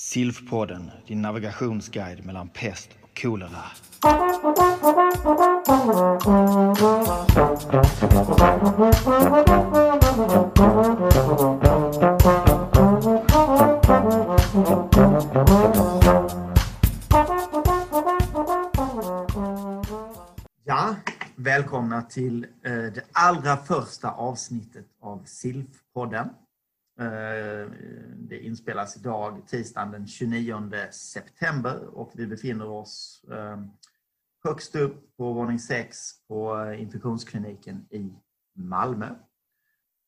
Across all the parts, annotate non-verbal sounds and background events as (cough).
Silfpodden, din navigationsguide mellan pest och kolera. Ja, välkomna till eh, det allra första avsnittet av Silfpodden. Eh, det inspelas idag tisdagen den 29 september och vi befinner oss eh, högst upp på våning 6 på eh, infektionskliniken i Malmö.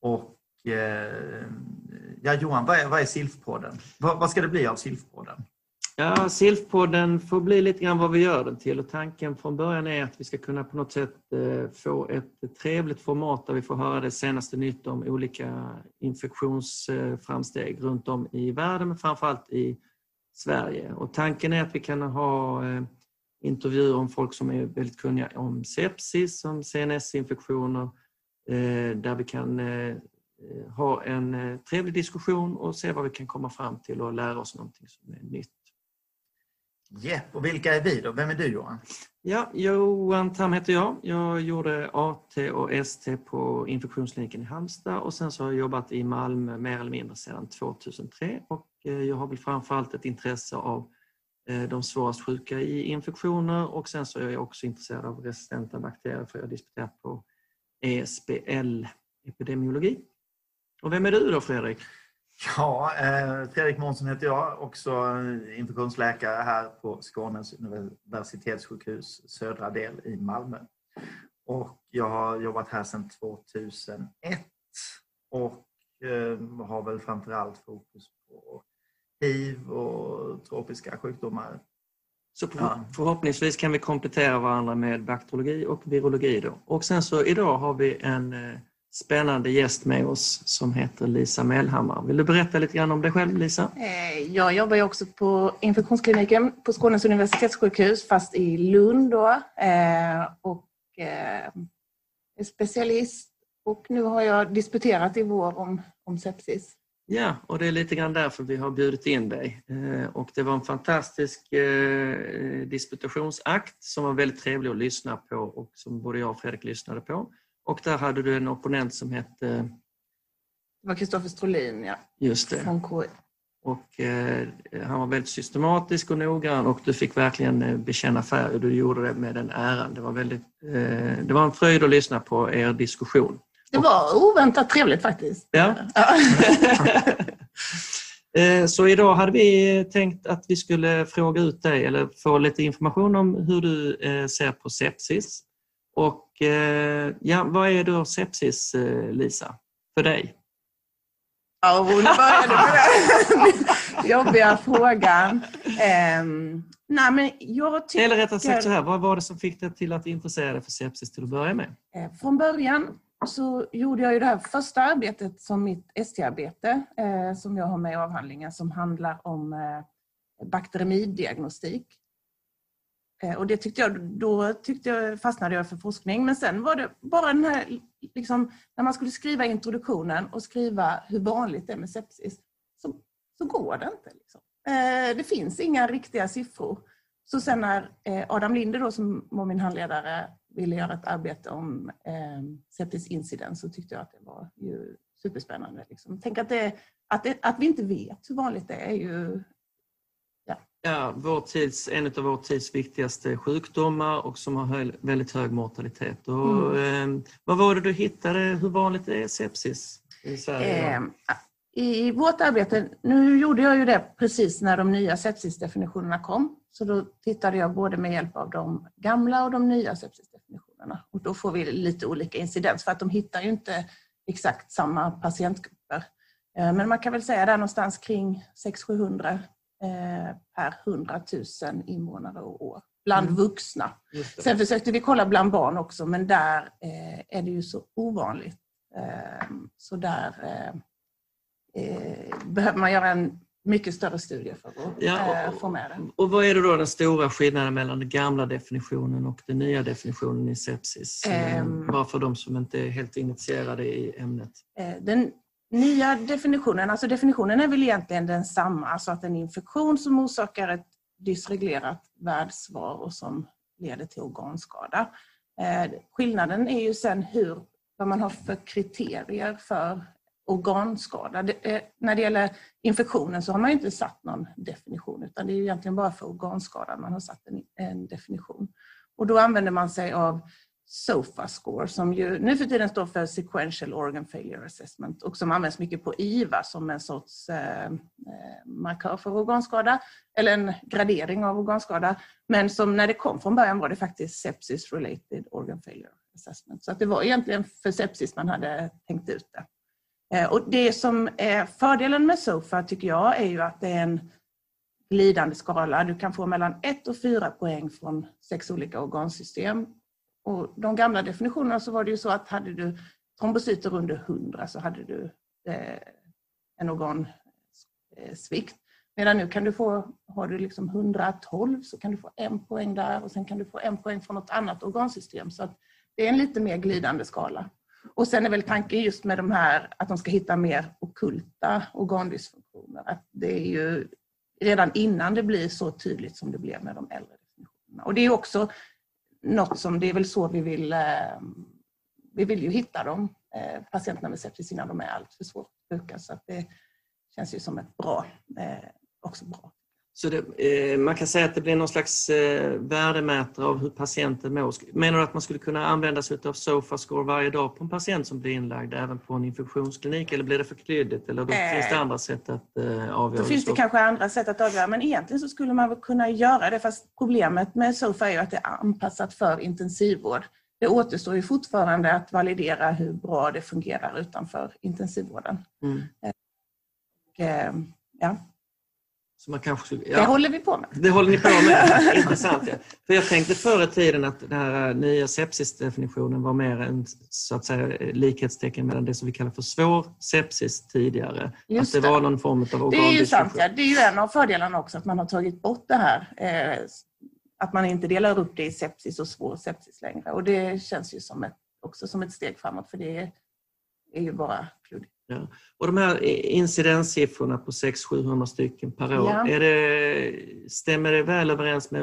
Och ja, Johan, vad är, vad är SILF-podden? Vad, vad ska det bli av SILF-podden? Ja, SILF-podden får bli lite grann vad vi gör den till och tanken från början är att vi ska kunna på något sätt eh, få ett trevligt format där vi får höra det senaste nytt om olika infektionsframsteg runt om i världen men framförallt i Sverige. Och tanken är att vi kan ha eh, intervjuer om folk som är väldigt kunniga om sepsis, om CNS-infektioner eh, där vi kan ha en trevlig diskussion och se vad vi kan komma fram till och lära oss någonting som är nytt. Jepp, och vilka är vi då? Vem är du Johan? Ja, Johan Tam heter jag. Jag gjorde AT och ST på infektionskliniken i Halmstad och sen så har jag jobbat i Malmö mer eller mindre sedan 2003 och eh, jag har väl framförallt ett intresse av eh, de svårast sjuka i infektioner och sen så är jag också intresserad av resistenta bakterier för jag har disputerat på ESBL, epidemiologi. Och vem är du då Fredrik? Ja, eh, Fredrik Månsson heter jag, också infektionsläkare här på Skånes universitetssjukhus södra del i Malmö. Och jag har jobbat här sedan 2001 och eh, har väl framförallt fokus på hiv och tropiska sjukdomar. Så förhoppningsvis kan vi komplettera varandra med bakteriologi och virologi. Då. Och sen så idag har vi en eh, spännande gäst med oss som heter Lisa Mellhammar. Vill du berätta lite grann om dig själv Lisa? Eh, jag jobbar ju också på infektionskliniken på Skånes universitetssjukhus fast i Lund då, eh, och eh, är specialist och nu har jag disputerat i vår om, om sepsis. Ja, och det är lite grann därför vi har bjudit in dig. Och det var en fantastisk disputationsakt som var väldigt trevlig att lyssna på och som både jag och Fredrik lyssnade på. Och där hade du en opponent som hette... Det var Kristoffer Strolin, ja. Just det. Från KI. Och, eh, han var väldigt systematisk och noggrann och du fick verkligen eh, bekänna färg och du gjorde det med den äran. Det var, väldigt, eh, det var en fröjd att lyssna på er diskussion. Det var oväntat trevligt faktiskt. Ja. ja. (laughs) Eh, så idag hade vi tänkt att vi skulle fråga ut dig eller få lite information om hur du eh, ser på sepsis och ja, vad är då sepsis, eh, Lisa, för dig? Ja, nu började med den (laughs) jobbiga frågan. Um, nej, men jag tycker... Eller rättare sagt så här, vad var det som fick dig till att intressera dig för sepsis till att börja med? Eh, från början så gjorde jag ju det här första arbetet som mitt ST-arbete eh, som jag har med i avhandlingen som handlar om eh, bakteremiddiagnostik. Eh, och det tyckte jag, då tyckte jag, fastnade jag för forskning. Men sen var det bara den här, liksom, när man skulle skriva introduktionen och skriva hur vanligt det är med sepsis, så, så går det inte. Liksom. Eh, det finns inga riktiga siffror. Så sen när eh, Adam Linder då, som var min handledare ville göra ett arbete om eh, sepsis incident så tyckte jag att det var ju superspännande. Liksom. Tänk att, det, att, det, att vi inte vet hur vanligt det är, är ju Ja, vår tids, en av vår tids viktigaste sjukdomar och som har väldigt hög mortalitet. Och, mm. eh, vad var det du hittade? Hur vanligt är sepsis i Sverige? Eh, I vårt arbete, nu gjorde jag ju det precis när de nya sepsisdefinitionerna kom. Så då tittade jag både med hjälp av de gamla och de nya sepsisdefinitionerna. Och då får vi lite olika incidens för att de hittar ju inte exakt samma patientgrupper. Eh, men man kan väl säga där någonstans kring 600-700 Eh, per 100 000 invånare och år bland mm. vuxna. Sen försökte vi kolla bland barn också men där eh, är det ju så ovanligt. Eh, så där behöver man göra en mycket större studie för att ja, och, få med det. Och vad är det då den stora skillnaden mellan den gamla definitionen och den nya definitionen i sepsis? Um, Bara för de som inte är helt initierade i ämnet. Den nya definitionen, alltså definitionen är väl egentligen densamma, alltså att en infektion som orsakar ett dysreglerat värdsvar och som leder till organskada. Eh, skillnaden är ju sen hur, vad man har för kriterier för organskada. Det, eh, när det gäller infektionen så har man inte satt någon definition utan det är egentligen bara för organskada man har satt en, en definition. Och då använder man sig av SOFA-score som ju nu för tiden står för Sequential Organ Failure Assessment och som används mycket på IVA som en sorts eh, eh, markör för organskada eller en gradering av organskada. Men som när det kom från början var det faktiskt Sepsis Related Organ Failure Assessment. Så att det var egentligen för sepsis man hade tänkt ut det. Eh, och det som är fördelen med SOFA tycker jag är ju att det är en glidande skala. Du kan få mellan 1 och 4 poäng från sex olika organsystem och de gamla definitionerna så var det ju så att hade du trombocyter under 100 så hade du eh, en organsvikt. Eh, Medan nu kan du få, har du liksom 112 så kan du få en poäng där och sen kan du få en poäng från något annat organsystem. Så att det är en lite mer glidande skala. Och sen är väl tanken just med de här att de ska hitta mer okulta organdysfunktioner. Att det är ju redan innan det blir så tydligt som det blev med de äldre definitionerna. Och det är också något som, det är väl så vi vill, eh, vi vill ju hitta dem, eh, patienterna med sepsis innan de är alltför svårt sjuka. Så att det känns ju som ett bra, eh, också bra. Så det, man kan säga att det blir någon slags värdemätare av hur patienten mår. Menar du att man skulle kunna använda sig av Sofascore varje dag på en patient som blir inlagd även på en infektionsklinik eller blir det för klyddigt? Eller då äh, finns det andra sätt att avgöra? Då finns det kanske andra sätt att avgöra men egentligen så skulle man väl kunna göra det fast problemet med Sofa är ju att det är anpassat för intensivvård. Det återstår ju fortfarande att validera hur bra det fungerar utanför intensivvården. Mm. Och, ja. Så man kanske ja. Det håller vi på med. Det håller ni på med. (laughs) Intressant. Ja. För jag tänkte förr i tiden att den här nya sepsisdefinitionen var mer en så att säga, likhetstecken mellan det som vi kallar för svår sepsis tidigare. Just att det, det, var någon form av organ. Det är ju sant. Ja. Det är ju en av fördelarna också att man har tagit bort det här. Eh, att man inte delar upp det i sepsis och svår sepsis längre. Och det känns ju som ett, också som ett steg framåt för det är ju bara kluddigt. Ja. Och de här incidenssiffrorna på 600-700 stycken per år, ja. är det, stämmer det väl överens med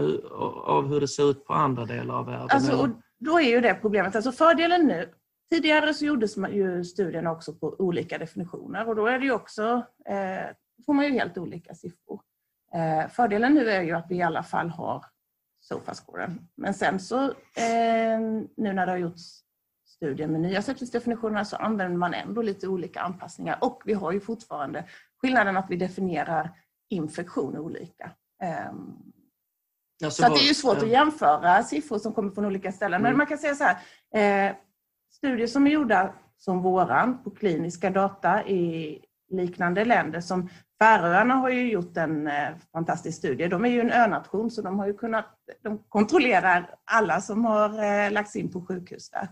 av hur det ser ut på andra delar av världen? Alltså, och då är ju det problemet. Alltså fördelen nu, tidigare så gjordes ju studierna också på olika definitioner och då är det ju också, eh, får man ju helt olika siffror. Eh, fördelen nu är ju att vi i alla fall har SOFA-scoren. Men sen så eh, nu när det har gjorts studier med nya sepsisdefinitionerna så använder man ändå lite olika anpassningar och vi har ju fortfarande skillnaden att vi definierar infektion olika. Ja, så, det är ju svårt ja. att jämföra siffror som kommer från olika ställen. Mm. Men man kan säga så här, eh, studier som är gjorda som våran på kliniska data i liknande länder som Färöarna har ju gjort en eh, fantastisk studie. De är ju en önation så de har ju kunnat, de kontrollerar alla som har eh, lagts in på sjukhus där.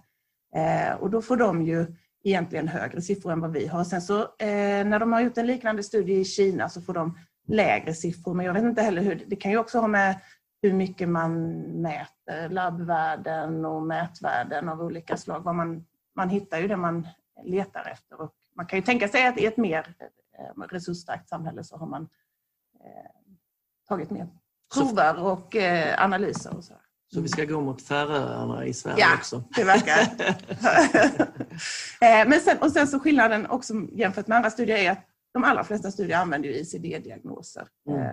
Eh, och då får de ju egentligen högre siffror än vad vi har. Sen så eh, när de har gjort en liknande studie i Kina så får de lägre siffror. Men jag vet inte heller hur, det kan ju också ha med hur mycket man mäter labbvärden och mätvärden av olika slag. Vad man, man hittar ju det man letar efter. Och man kan ju tänka sig att i ett mer eh, resursstarkt samhälle så har man eh, tagit mer prover och eh, analyser. Och så. Så vi ska gå mot Färöarna i Sverige ja, också? det verkar. (laughs) Eh, men sen, och sen så skillnaden också jämfört med andra studier är att de allra flesta studier använder ICD-diagnoser. Mm. Eh,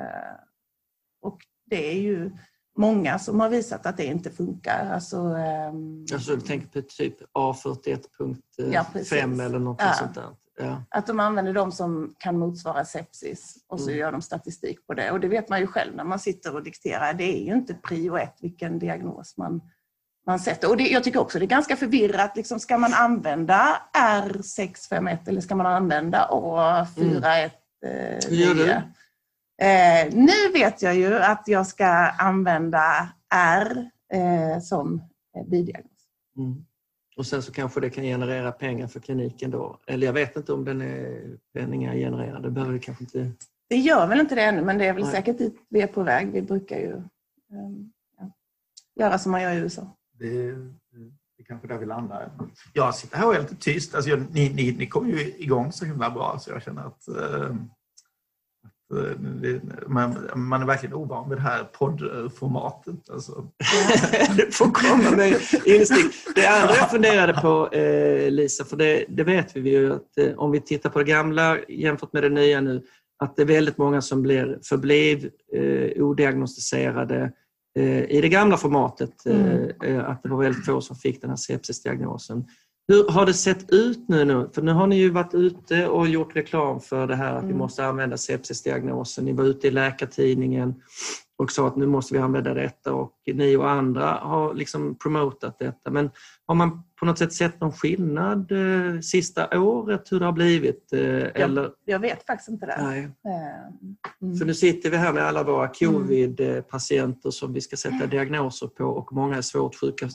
och det är ju många som har visat att det inte funkar. Alltså, um... alltså du tänker på typ A41.5 ja, eller något ja. sånt där? Ja. Att de använder de som kan motsvara sepsis och så mm. gör de statistik på det. Och det vet man ju själv när man sitter och dikterar. Det är ju inte prio ett vilken diagnos man, man sätter. Och det, jag tycker också det är ganska förvirrat. Liksom, ska man använda R651 eller ska man använda A419? Mm. Du? Eh, nu vet jag ju att jag ska använda R eh, som bidiagnos. Mm. Och sen så kanske det kan generera pengar för kliniken då. Eller jag vet inte om den är penninggenererande. Det behöver det kanske inte... Det gör väl inte det ännu, men det är väl Nej. säkert dit vi är på väg. Vi brukar ju um, ja, göra som man gör i USA. Det, det är kanske där vi landar. Jag sitter här och är lite tyst. Alltså, jag, ni, ni, ni kom ju igång så himla bra så jag känner att, det, man, man är verkligen ovan vid det här poddformatet. Alltså. du (laughs) får komma med instick. Det andra jag funderade på, eh, Lisa, för det, det vet vi ju att eh, om vi tittar på det gamla jämfört med det nya nu, att det är väldigt många som blir förblev eh, odiagnostiserade eh, i det gamla formatet. Mm. Eh, att det var väldigt få som fick den här sepsisdiagnosen. Hur har det sett ut nu? nu? För nu har ni ju varit ute och gjort reklam för det här att vi Mm. måste använda sepsisdiagnosen. Ni var ute i Läkartidningen och sa att nu måste vi använda detta och ni och andra har liksom promotat detta. Men har man på något sätt sett någon skillnad eh, sista året hur det har blivit? Eh, eller, Jag vet faktiskt inte det. nej. Eh, mm. För nu sitter vi här med alla våra covid-patienter som vi ska sätta diagnoser på och många är svårt sjuka.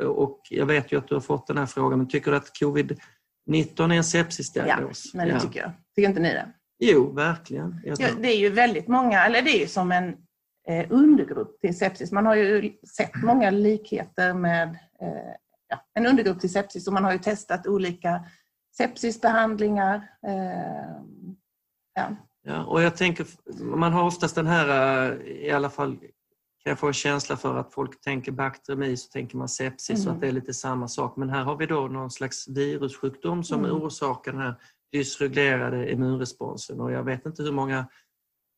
Och jag vet ju att du har fått den här frågan, men tycker du att covid-19 är en Ja, sepsisdiagnos? men det tycker jag. Tycker inte ni det? Jo, verkligen. Ja, det är ju väldigt många, eller det är ju som en eh, undergrupp till sepsis. Man har ju sett många likheter med eh, ja, en undergrupp till sepsis och man har ju testat olika sepsisbehandlingar. Eh, ja. Ja, och jag tänker, man har oftast den här, eh, i alla fall kan jag få en känsla för att folk tänker bakteremi så tänker man sepsis och Mm. att det är lite samma sak. Men här har vi då någon slags virussjukdom som Mm. orsakar den här dysreglerade immunresponsen och jag vet inte hur många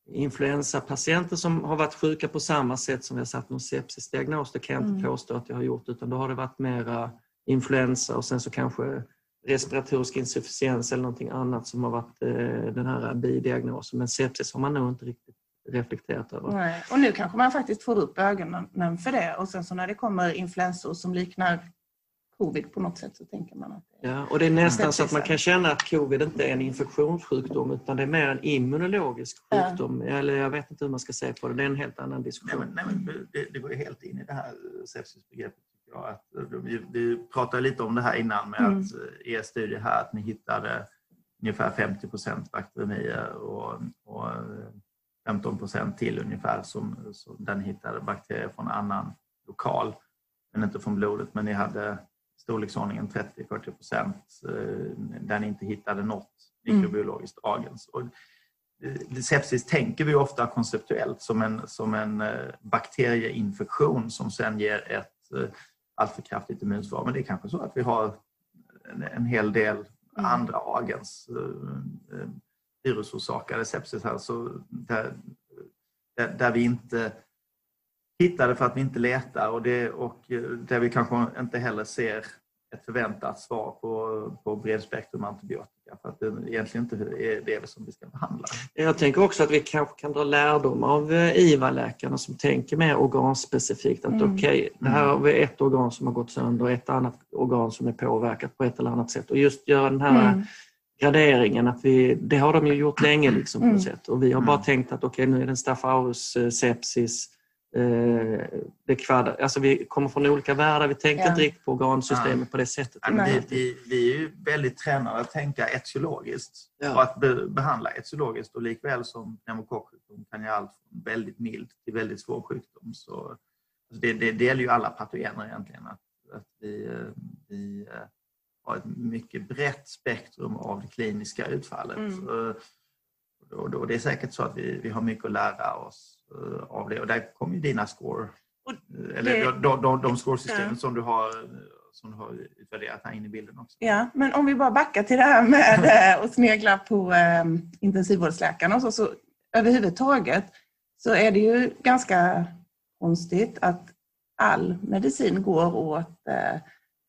influensapatienter som har varit sjuka på samma sätt som vi har satt någon sepsisdiagnos. Det kan jag inte Mm. påstå att jag har gjort utan då har det varit mera influensa och sen så kanske respiratorisk insufficiens eller någonting annat som har varit eh, den här bidiagnosen. Men sepsis har man nog inte riktigt reflekterat över. Nej. Och nu kanske man faktiskt får upp ögonen för det och sen så när det kommer influensor som liknar covid på något sätt så tänker man att. Ja, och det är nästan så att man kan känna att covid inte är en infektionssjukdom utan det är mer en immunologisk Ja. sjukdom. Eller jag vet inte hur man ska se på det, det är en helt annan Nej, diskussion. men, nej, men det, det går ju helt in i det här sepsisbegreppet. tycker jag. Att, eh, vi, vi pratade lite om det här innan med Mm. att eh, er studie här att ni hittade ungefär 50 procent bakterier och, och eh, 15 procent till ungefär som, som den hittade bakterier från annan lokal, men inte från blodet. Men ni hade storleksordningen 30-40 procent eh, där ni inte hittade något Mm. mikrobiologiskt agens. Och sepsis tänker vi ofta konceptuellt som en, som en eh, bakterieinfektion som sen ger ett eh, alltför kraftigt immunsvar. Men det är kanske så att vi har en, en hel del andra agens virusorsakade sepsis här så där, där, vi inte hittar det för att vi inte letar och, det, och eh, där vi kanske inte heller ser ett förväntat svar på, på bredspektrum antibiotika för att det egentligen inte är det som vi ska behandla. Jag tänker också att vi kanske kan dra lärdom av eh, IVA-läkarna som tänker mer organspecifikt. Att Mm. okej, det här har vi ett organ som har gått sönder och ett annat organ som är påverkat på ett eller annat sätt. Och just göra den här Mm. Graderingen, att vi, det har de ju gjort länge liksom, på Mm. sätt. Och vi har bara Mm. tänkt att okej, nu är det en Staphylococcus eh, sepsis. Eh, det kvad, alltså vi kommer från olika världar, vi tänker Ja. inte riktigt på organsystemet på det sättet. Ja, vi, vi, vi är ju väldigt tränade att tänka etiologiskt Ja. och att be, behandla etiologiskt och likväl som pneumokocksjukdom kan ge allt från väldigt mild till väldigt svår sjukdom. Så, alltså det, det, det gäller ju alla patogener egentligen att, att vi, eh, vi eh, har ett mycket brett spektrum av det kliniska utfallet. Mm. Och det är säkert så att vi, vi har mycket att lära oss eh, av det och där kommer ju dina score, eh, eller det- de, de, de scoresystemen Ja. som du har som du har utvärderat här inne i bilden också. Ja, men om vi bara backar till det här med eh, att snegla på eh, intensivvårdsläkarna och så, så överhuvudtaget så är det ju ganska konstigt att all medicin går åt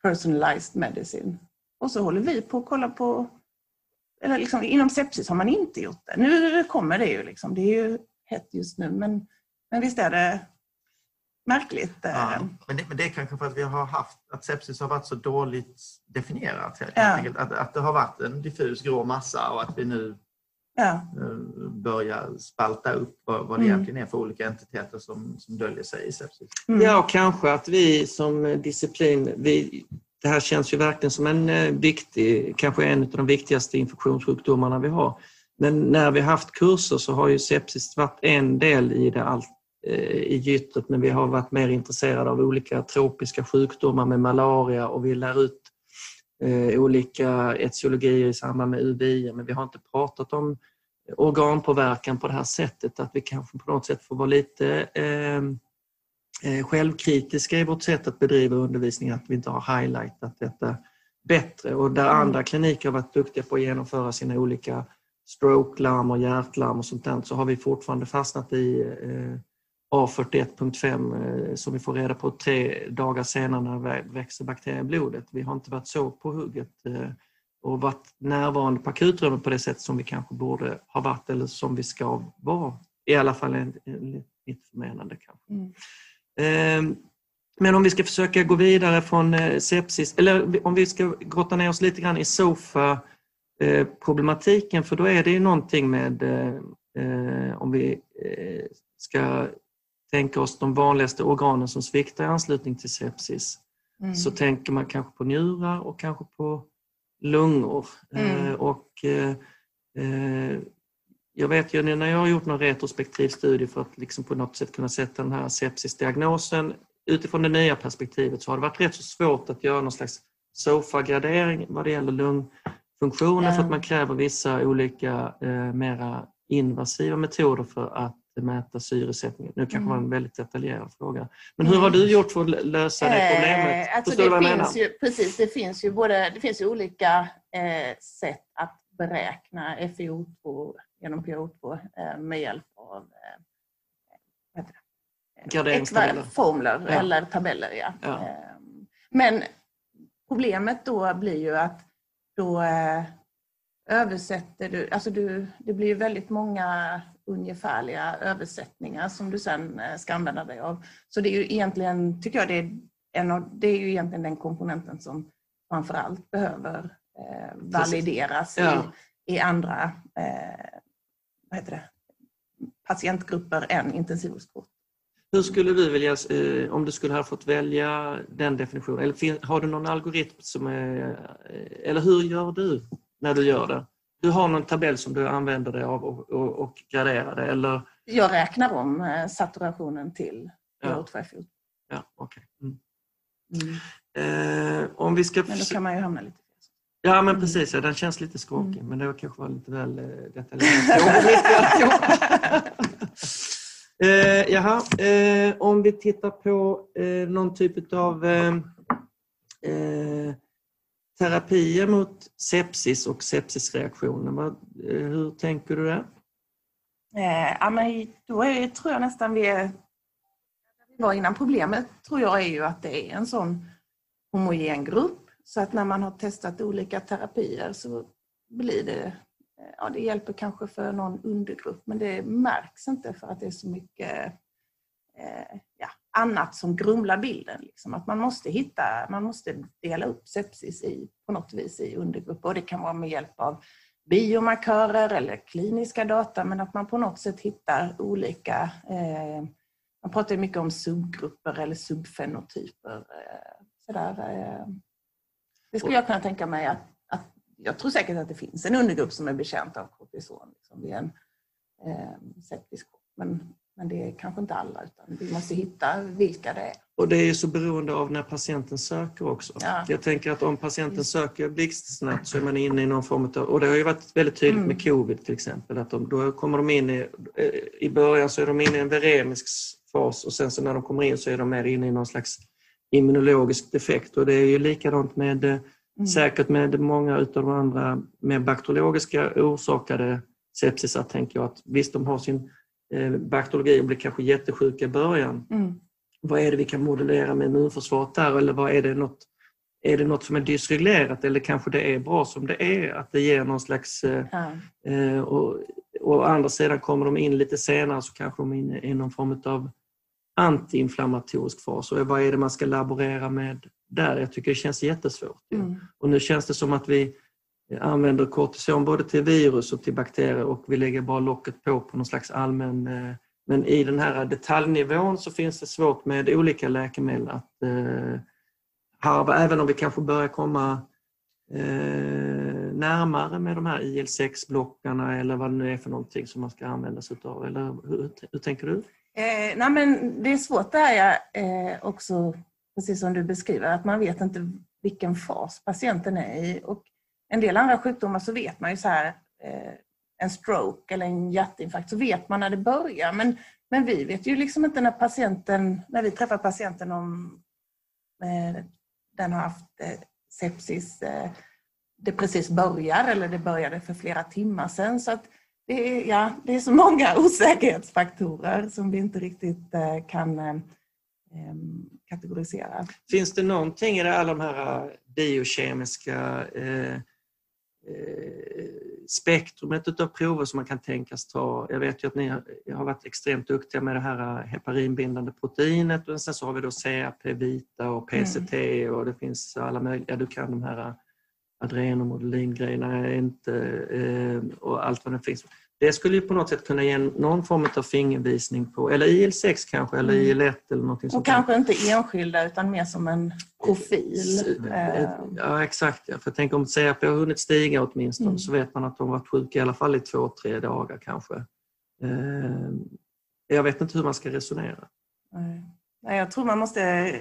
personalized medicine. Och så håller vi på att kolla på, eller liksom, inom sepsis har man inte gjort det. Nu kommer det ju, liksom, det är ju hett just nu, men, men visst är det märkligt. eh, Ja, men, det, men det är kanske för att vi har haft att sepsis har varit så dåligt definierat. Helt Ja. enkelt. Att, att det har varit en diffus grå massa och att vi nu Ja, eh, börjar spalta upp vad, vad det Mm. egentligen är för olika entiteter som, som döljer sig i sepsis. mm. Ja, och kanske att vi som disciplin, vi, det här känns ju verkligen som en eh, viktig, kanske en av de viktigaste infektionssjukdomarna vi har. Men när vi haft kurser så har ju sepsis varit en del i det allt eh, i gyttret men vi har varit mer intresserade av olika tropiska sjukdomar med malaria och vi lär ut eh, olika etiologier i samband med UVI men vi har inte pratat om organpåverkan på det här sättet. Att vi kanske på något sätt får vara lite eh, självkritiska i vårt sätt att bedriva undervisning, att vi inte har highlightat detta bättre och där mm. andra kliniker har varit duktiga på att genomföra sina olika stroke-larm och hjärtlarm och sånt där, så har vi fortfarande fastnat i eh, A41.5 eh, som vi får reda på tre dagar senare när växer bakterier i blodet. Vi har inte varit så på hugget eh, och varit närvarande på akutrummet på det sätt som vi kanske borde ha varit eller som vi ska vara. I alla fall enligt mitt förmenande. Kanske. Mm. Ehm, men om vi ska försöka gå vidare från eh, sepsis, eller om vi ska grotta ner oss lite grann i SOFA eh, för då är det ju någonting med eh, om vi ska tänka oss de vanligaste organen som sviktar i anslutning till sepsis mm. så tänker man kanske på njurar och kanske på lungor. Mm. Och jag vet ju när jag har gjort någon retrospektiv studie för att liksom på något sätt kunna sätta den här sepsisdiagnosen utifrån det nya perspektivet så har det varit rätt så svårt att göra någon slags SOFA-gradering vad det gäller lungfunktionen mm. för att man kräver vissa olika eh, mera invasiva metoder för att mäta syresättningen. Nu kanske mm. var en väldigt detaljerad fråga. Men hur har du mm. gjort för att lösa det eh, problemet? Eh, alltså det, finns ju, precis, det finns ju både, det finns ju olika eh, sätt att beräkna FiO2 genom PO2 eh, med hjälp av eh, formler ja. eller tabeller. Ja. ja. Ehm, men problemet då blir ju att då eh, översätter du, alltså du, det blir väldigt många ungefärliga översättningar som du sen ska använda dig av. Så det är ju egentligen, tycker jag, det är, en av, det är ju egentligen den komponenten som framförallt behöver eh, valideras ja. i, i andra eh, vad heter det, patientgrupper än intensivvårdskort. Hur skulle du vilja, eh, om du skulle ha fått välja den definitionen, eller har du någon algoritm som är, eh, eller hur gör du när du gör det? Du har någon tabell som du använder dig av och, och, och graderar det, eller? Jag räknar om eh, saturationen till ja. 2 Ja, okay. Mm. Mm. Eh, om vi ska... Men då kan man ju hamna lite Ja men precis, ja, den känns lite skakig mm. men det kanske var lite väl eh, detaljerat. (laughs) eh, jaha, eh, om vi tittar på eh, någon typ av eh, eh, terapier mot sepsis och sepsisreaktioner. Eh, hur tänker du där? ja, men då är, tror jag nästan vi är var innan. Problemet tror jag är ju att det är en sån homogen grupp så att när man har testat olika terapier så blir det, ja det hjälper kanske för någon undergrupp men det märks inte för att det är så mycket eh, ja, annat som grumlar bilden. Liksom. Att man måste hitta, man måste dela upp sepsis i, på något vis i undergrupper och det kan vara med hjälp av biomarkörer eller kliniska data men att man på något sätt hittar olika, eh, man pratar mycket om subgrupper eller subfenotyper. Eh, sådär, eh, det skulle jag kunna tänka mig att, att jag tror säkert att det finns en undergrupp som är bekänt av kortison liksom, vid en eh, septisk men, men det är kanske inte alla utan vi måste hitta vilka det är. Och det är ju så beroende av när patienten söker också. Ja. Jag tänker att om patienten söker blixtsnabbt så är man inne i någon form av, och det har ju varit väldigt tydligt mm. med covid till exempel, att de, då kommer de in i, eh, i början så är de inne i en veremisk fas och sen så när de kommer in så är de mer inne i någon slags immunologisk defekt och det är ju likadant med eh, mm. säkert med många utav de andra med bakteriologiska orsakade sepsisar tänker jag att visst de har sin eh, bakteriologi och blir kanske jättesjuka i början. Mm. Vad är det vi kan modellera med immunförsvaret där eller vad är det något är det något som är dysreglerat eller kanske det är bra som det är, att det ger någon slags... Ja. Eh, och, och å andra sidan kommer de in lite senare så kanske de är inne i någon form av antiinflammatorisk fas och vad är det man ska laborera med där? Jag tycker det känns jättesvårt. Mm. Och nu känns det som att vi använder kortison både till virus och till bakterier och vi lägger bara locket på på någon slags allmän... Eh, men i den här detaljnivån så finns det svårt med olika läkemedel att eh, harva, även om vi kanske börjar komma eh, närmare med de här IL-6-blockarna eller vad det nu är för någonting som man ska använda sig av. Eller hur, hur tänker du? Eh, nej men det är svårt det här eh, också, precis som du beskriver, att man vet inte vilken fas patienten är i. Och en del andra sjukdomar så vet man ju så här, eh, en stroke eller en hjärtinfarkt, så vet man när det börjar. Men, men vi vet ju liksom inte när patienten, när vi träffar patienten om eh, den har haft eh, sepsis, eh, det precis börjar eller det började för flera timmar sedan. Så att det, är, ja, det är så många (laughs) osäkerhetsfaktorer som vi inte riktigt eh, kan eh, em, kategorisera. Finns det någonting i alla de här eh, biokemiska eh, spektrumet utav prover som man kan tänkas ta? Jag vet ju att ni har, varit extremt duktiga med det här heparinbindande proteinet och sen så har vi då CAP, vita och PCT och det finns alla möjliga, du kan de här adrenomodulin-grejerna inte eh, och allt vad det finns. Det skulle ju på något sätt kunna ge någon form av fingervisning på, eller IL6 kanske, eller Mm. IL1 eller någonting Och sånt. kanske inte enskilda utan mer som en profil. Eh, Ja, exakt. Ja. För tänker om CRP har hunnit stiga åtminstone Mm. så vet man att de varit sjuka i alla fall i två, tre dagar kanske. Eh, Jag vet inte hur man ska resonera. Nej, Jag tror man måste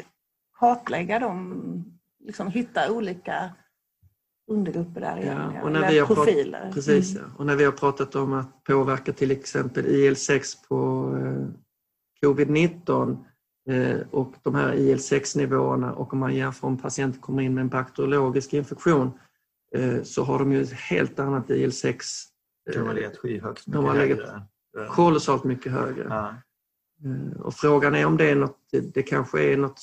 kartlägga dem, liksom hitta olika undergrupper där igen. Ja, och när vi har prat- profiler. Precis, Mm. ja. och när vi har pratat om att påverka till exempel IL6 på eh, covid-19 eh, och de här IL6-nivåerna och om man jämför om patienten kommer in med en bakteriologisk infektion eh, så har de ju ett helt annat IL6 De har eh, legat skyhögt. De har mycket legat- högre. kolossalt mycket högre. Ja. Eh, Och frågan är om det är något, det, kanske är något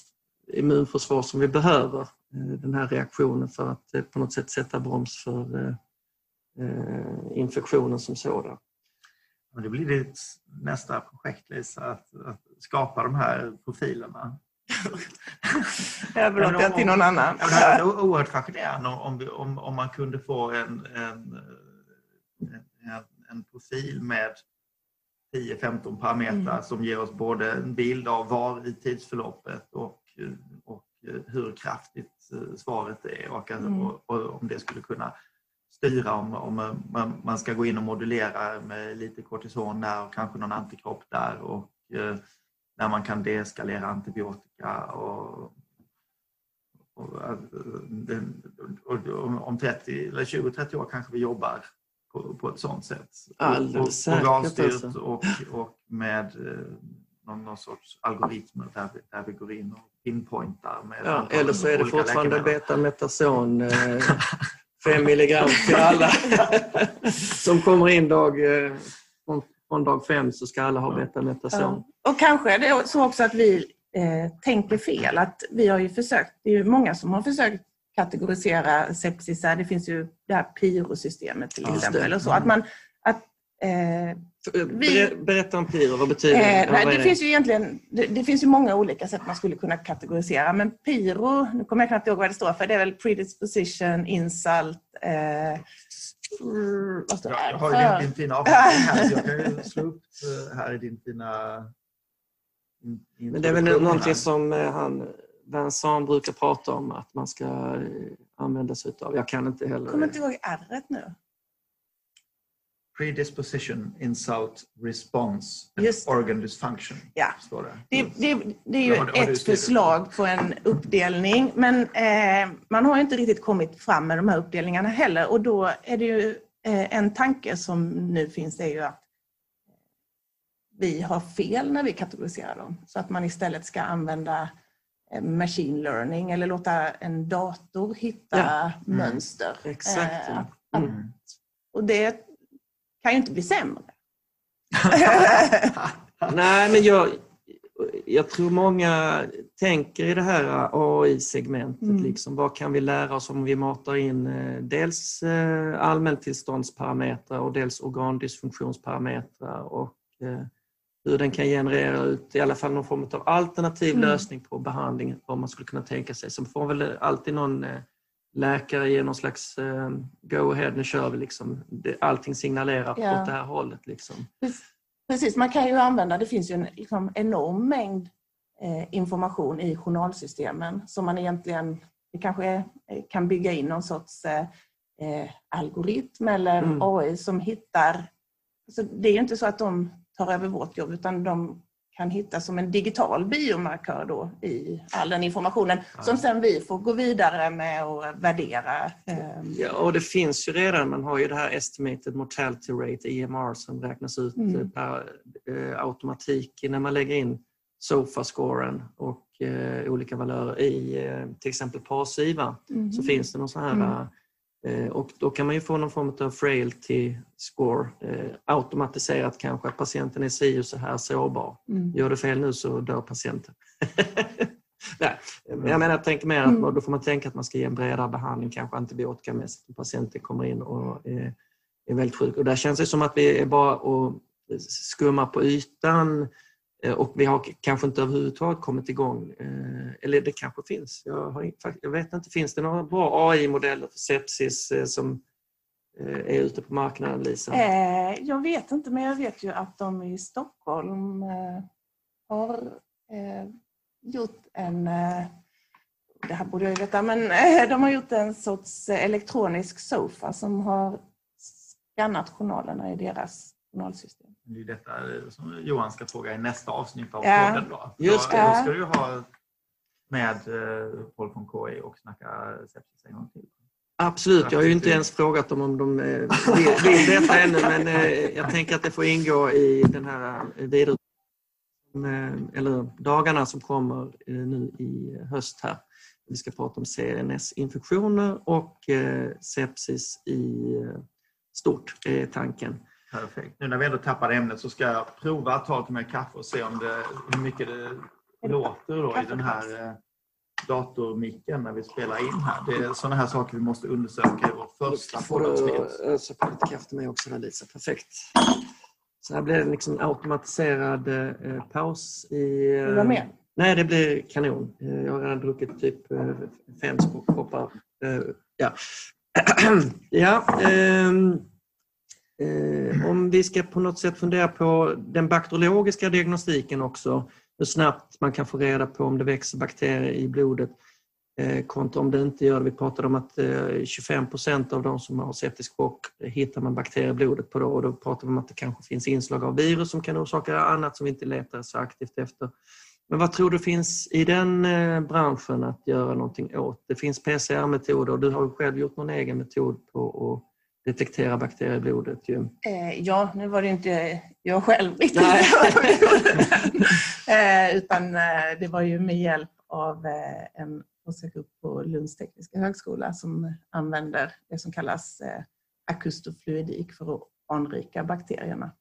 immunförsvar som vi behöver, eh, den här reaktionen för att eh, på något sätt sätta broms för eh, eh, infektionen som sådan. Men det blir ditt nästa projekt Lisa, att, att skapa de här profilerna. (laughs) Överlåter jag till någon annan. Ja, Det här är oerhört fascinerande om, om, om man kunde få en, en, en, en profil med 10-15 parametrar Mm. som ger oss både en bild av var i tidsförloppet och, och hur kraftigt eh, svaret är och, Mm. och, och om det skulle kunna styra om, om man, man ska gå in och modulera med lite kortison där och kanske någon antikropp där och eh, när man kan deeskalera antibiotika och, och, eh, och, om 30 eller 20-30 år kanske vi jobbar på, på ett sådant sätt. Alldeles Och- och säkert, alltså. och, och med eh, någon, någon sorts algoritmer där vi, där vi går in och pinpointar Ja, eller så är det fortfarande betametason, eh, 5 milligram till alla. (laughs) som kommer in dag, eh, från, från dag fem så ska alla ha betametason. Ja. Och kanske är det så också att vi eh, tänker fel. Att vi har ju försökt, det är ju många som har försökt kategorisera sepsisar. Det finns ju det här PIRO-systemet till exempel. Och så. Att man, att, eh, Vi- Ber, berätta om PIRO, vad betyder det? Eh, nej, vad är det, finns ju egentligen, det, det finns ju många olika sätt man skulle kunna kategorisera, men PIRO, nu kommer jag knappt ihåg vad det står för, det är väl predisposition, insult, eh, mm, vad står det Ja, jag har ju din, din fina avhandling här så jag kan ju slå upp eh, här i din fina in- Men det är väl någonting här. som eh, han, Vincent brukar prata om att man ska eh, använda sig utav. Jag kan inte heller. Jag kommer inte ihåg ärret nu. Predisposition, insult, response and Just det. organ dysfunction. Ja. Står det. Det, det, det är ju har har ett förslag på en uppdelning, men eh, man har ju inte riktigt kommit fram med de här uppdelningarna heller. Och då är det ju eh, en tanke som nu finns, det är ju att vi har fel när vi kategoriserar dem. Så att man istället ska använda eh, machine learning eller låta en dator hitta Ja. Mm. mönster. Exakt. Eh, att- Mm. Och det kan ju inte bli sämre. (laughs) Nej, men jag, jag tror många tänker i det här AI-segmentet. Mm. Liksom, vad kan vi lära oss om vi matar in eh, dels eh, allmäntillståndsparametrar och dels organdysfunktionsparametrar och eh, hur den kan generera ut i alla fall någon form av alternativ Mm. lösning på behandling, vad man skulle kunna tänka sig. Så får väl alltid någon läkare ge någon slags eh, go-ahead, nu kör vi. Liksom. Det, allting signalerar Ja. åt det här hållet. Liksom. Precis, man kan ju använda, det finns ju en liksom, enorm mängd eh, information i journalsystemen som man egentligen, det kanske är, kan bygga in någon sorts eh, eh, algoritm eller Mm. AI som hittar, så det är ju inte så att de tar över vårt jobb utan de kan hitta som en digital biomarkör då i all den informationen som sen vi får gå vidare med och värdera. ehm, Ja, och det finns ju redan, man har ju det här Estimated Mortality Rate, EMR, som räknas ut Mm. eh, per eh, automatik när man lägger in SOFA-scoren och eh, olika valörer i eh, till exempel PAS-IVA. Mm. Så finns det någon sån här Mm. Eh, och då kan man ju få någon form av frailty score eh, automatiserat kanske att patienten är si och så här sårbar. Mm. Gör du fel nu så dör patienten. (laughs) Nej, jag menar, jag tänker mer att Mm. då får man tänka att man ska ge en bredare behandling, kanske antibiotikamässigt, om patienten kommer in och är, är väldigt sjuk. Och där känns det som att vi är bara och skummar på ytan eh, Eh, och vi har kanske inte överhuvudtaget kommit igång. Eh, eller det kanske finns. Jag, har, jag vet inte, finns det några bra AI-modeller för sepsis eh, som är ute på marknaden, Lisa? Jag vet inte, men jag vet ju att de i Stockholm har gjort en, det här borde jag ju veta, men de har gjort en sorts elektronisk sofa som har skannat journalerna i deras journalsystem. Det är detta som Johan ska fråga i nästa avsnitt av Ja. podden. Då. Just då, det. då ska du ha med eh, Paul von KI och snacka sepsis en gång till. Absolut, jag har ju inte ens frågat dem om de eh, vill, vill detta ännu men eh, jag tänker att det får ingå i den här eh, vidare eh, eller dagarna som kommer eh, nu i höst här. Vi ska prata om CNS-infektioner och eh, sepsis i eh, stort, är tanken. Perfekt. Nu när vi ändå tappar ämnet så ska jag prova att ta lite mer kaffe och se om det, hur mycket det låter då i den här eh, datormicken när vi spelar in här. Det är sådana här saker vi måste undersöka i vår första poddavsnitt. ösa på lite kaffe till mig också där Lisa, perfekt. Så här blir det liksom automatiserad eh, paus i... eh, Vill du ha mer? Nej, det blir kanon. Eh, Jag har redan druckit typ eh, fem koppar. Eh, Ja, (clears throat) ja ehm, eh, om vi ska på något sätt fundera på den bakteriologiska diagnostiken också, hur snabbt man kan få reda på om det växer bakterier i blodet eh, kontra om det inte gör det. Vi pratade om att eh, 25 procent av de som har septisk chock hittar man bakterier i blodet på då och då pratar vi om att det kanske finns inslag av virus som kan orsaka annat som vi inte letar så aktivt efter. Men vad tror du finns i den eh, branschen att göra någonting åt? Det finns PCR-metoder och du har ju själv gjort någon egen metod på att detektera bakterier i blodet. Ju. Eh, ja, nu var det inte jag själv riktigt eh, utan eh, det var ju med hjälp av eh, en forskargrupp på Lunds tekniska högskola som använder det som kallas eh, akustofluidik för att anrika bakterierna.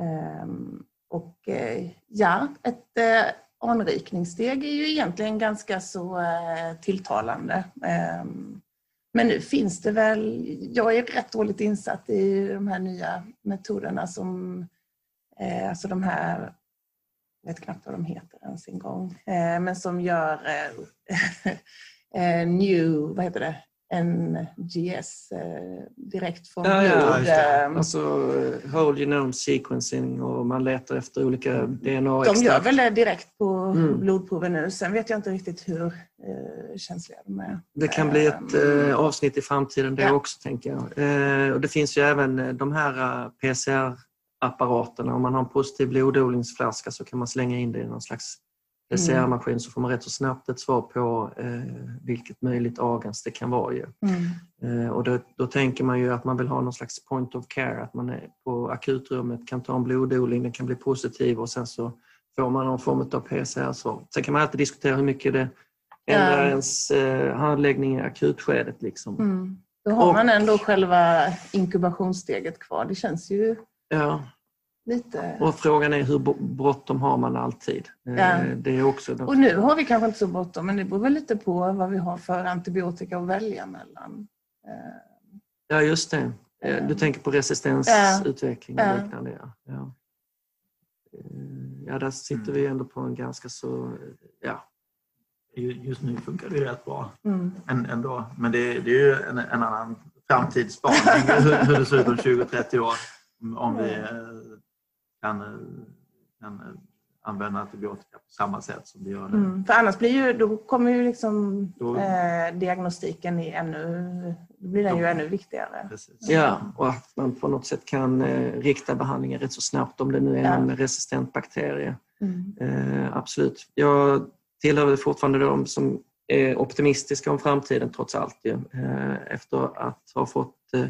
Ehm, och eh, ja, ett anrikningssteg är ju egentligen ganska så tilltalande. Men nu finns det väl, jag är rätt dåligt insatt i de här nya metoderna som, eh, alltså de här, jag vet knappt vad de heter ens en gång, eh, men som gör eh, (laughs) eh new, vad heter det, NGS eh, direkt från Ja, just det. Alltså eh, whole genome sequencing och man letar efter olika DNA De gör väl det direkt på Mm. blodprover nu. Sen vet jag inte riktigt hur eh, känsliga de är. Det kan bli ett Ehm, eh, avsnitt i framtiden det Ja. också, tänker jag. Eh, och det finns ju även de här eh, PCR-apparaterna. Om man har en positiv blododlingsflaska så kan man slänga in det i någon slags PCR-maskin så får man rätt så snabbt ett svar på eh, vilket möjligt agens det kan vara. Ju. Mm. Eh, och då, då tänker man ju att man vill ha någon slags point of care, att man är på akutrummet kan ta en blododling, den kan bli positiv och sen så får man någon form av PCR-svar. Sen kan man alltid diskutera hur mycket det ändrar Ja. ens eh, handläggning i akutskedet. Liksom. Mm. Då har Och- man ändå själva inkubationssteget kvar. Det känns ju Ja. Lite... Och frågan är hur bråttom har man alltid? Eh, Ja. Det är också Och nu har vi kanske inte så bråttom, men det beror väl lite på vad vi har för antibiotika att välja mellan. Eh, Ja, just det. Eh, Du tänker på resistensutveckling och Ja. liknande. Ja. Ja. Eh, ja, där sitter vi ändå på en ganska så... Ja, Ju- Just nu funkar det ju rätt bra Mm. än- ändå. Men det, det är ju en, en annan framtidsspaning (laughs) hur, det ser ut om 20-30 år. Om vi eh, kan, kan använda antibiotika på samma sätt som vi gör nu. Mm. För annars blir ju, då kommer ju liksom Då- eh, diagnostiken i ännu då blir den ju ännu viktigare. Precis. Ja, och att man på något sätt kan eh, rikta behandlingen rätt så snabbt om det nu är Ja. en resistent bakterie. Mm. Eh, absolut. Jag tillhör fortfarande de som är optimistiska om framtiden trots allt. Ju. Eh, efter att ha fått eh,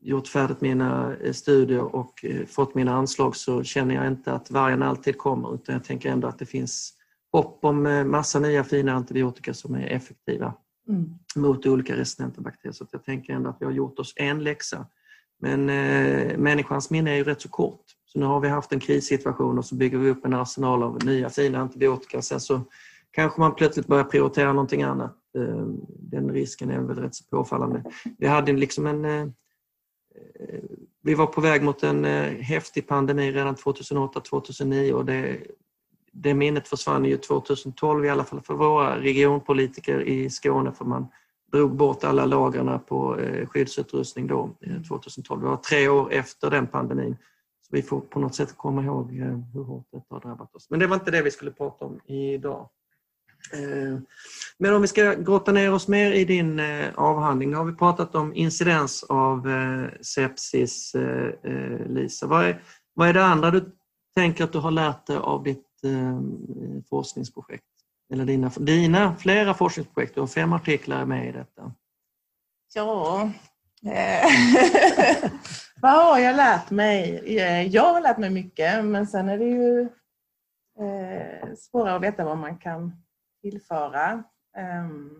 gjort färdigt mina eh, studier och eh, fått mina anslag så känner jag inte att vargen alltid kommer utan jag tänker ändå att det finns hopp om eh, massa nya fina antibiotika som är effektiva Mm. mot olika resistenta bakterier. Så jag tänker ändå att vi har gjort oss en läxa. Men eh, människans minne är ju rätt så kort. Så nu har vi haft en krissituation och så bygger vi upp en arsenal av nya fina antibiotika. Sen så kanske man plötsligt börjar prioritera någonting annat. Eh, den risken är väl rätt så påfallande. Vi hade liksom en... Eh, eh, vi var på väg mot en häftig pandemi redan 2008-2009 och det, det minnet försvann ju 2012 i alla fall för våra regionpolitiker i Skåne för man drog bort alla lagren på skyddsutrustning då, eh, 2012. Det var tre år efter den pandemin. Så vi får på något sätt komma ihåg hur hårt detta har drabbat oss. Men det var inte det vi skulle prata om idag. Eh, men om vi ska grotta ner oss mer i din eh, avhandling. Har vi pratat om incidens av eh, sepsis, Lisa. Vad är, vad är det andra du tänker att du har lärt dig av ditt forskningsprojekt? Eller dina, dina flera forskningsprojekt. Du har fem artiklar med i detta. Ja, (laughs) vad har jag lärt mig? Jag har lärt mig mycket, men sen är det ju svårare att veta vad man kan tillföra. Ehm,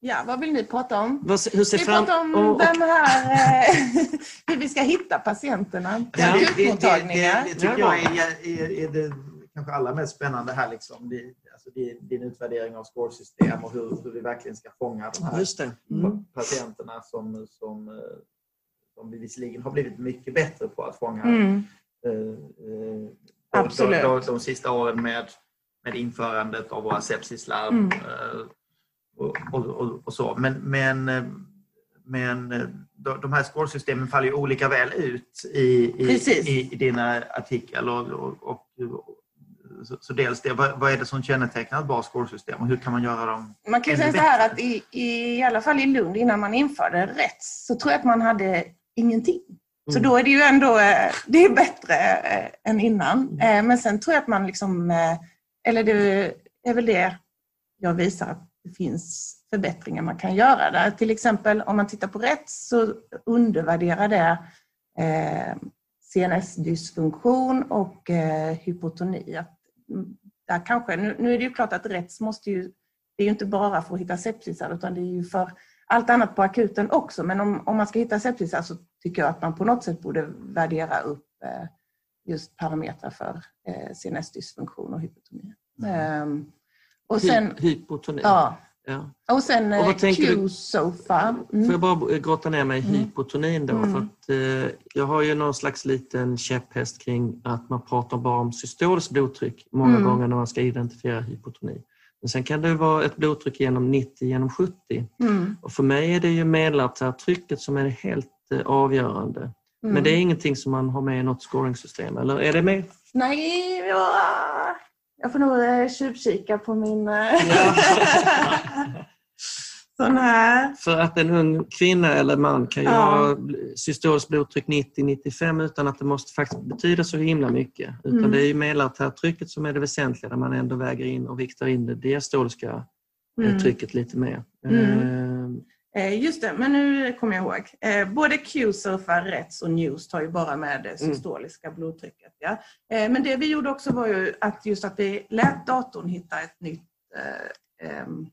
Ja, vad vill ni prata om? Vad, hur ser Vi fram... pratar om och- den här, eh, (laughs) hur vi ska hitta patienterna på Ja. Det, det, det, det tycker Ja. jag är, är, är det kanske allra mest spännande här. Liksom. Det, alltså din, din utvärdering av scoresystem och hur, hur vi verkligen ska fånga de här Just det. Mm. patienterna som, som, eh, som vi visserligen har blivit mycket bättre på att fånga Mm. eh, eh, Absolut. De, de, de sista åren med, med införandet av våra sepsislarm Mm. eh, och, och, och, och så. Men, men, eh, men eh, de, här scoresystemen faller ju olika väl ut i, i, Precis. i, i dina artiklar. Och, så, så dels det, vad, är det som kännetecknar ett bra scoresystem och hur kan man göra dem Man kan säga så här att i, i, alla fall i Lund innan man införde rätt så tror jag att man hade ingenting. Så Mm. då är det ju ändå det är bättre än innan. Eh, Men sen tror jag att man liksom, eller det är väl det jag visar att det finns förbättringar man kan göra där. Till exempel om man tittar på rätt så undervärderar det eh, CNS-dysfunktion och eh, hypotoni. Att, där kanske, nu, nu är det ju klart att rätt måste ju, det är ju inte bara för att hitta sepsisar utan det är ju för allt annat på akuten också. Men om, om man ska hitta sepsisar så tycker jag att man på något sätt borde värdera upp eh, just parametrar för eh, CNS-dysfunktion och hypotoni. Ehm, och sen, Hy- hypotoni. ja, Ja. och sen Och vad eh, Q-SOFA. Får Mm. jag bara grotta ner mig i Mm. hypotonin då? Mm. För att, eh, jag har ju någon slags liten käpphäst kring att man pratar bara om systoliskt blodtryck många Mm. gånger när man ska identifiera hypotoni. Men sen kan det vara ett blodtryck genom 90 genom 70. Mm. Och för mig är det ju medelartärtrycket som är helt eh, avgörande. Mm. Men det är ingenting som man har med i något scoringsystem, eller är det med? Nej, jag, jag får nog eh, tjuvkika på min eh, (laughs) sån här. För att en ung kvinna eller man kan ju Ja. ha systoliskt blodtryck 90-95 utan att det måste faktiskt betyda så himla mycket. Utan Mm. det är ju medelartärtrycket som är det väsentliga där man ändå väger in och viktar in det diastoliska eh, Mm. trycket lite mer. Mm. Eh, Just det, men nu kommer jag ihåg. Eh, Både Q-surfa, Rätts och News tar ju bara med det systoliska blodtrycket. Ja. Eh, Men det vi gjorde också var ju att just att vi lät datorn hitta ett nytt eh, em,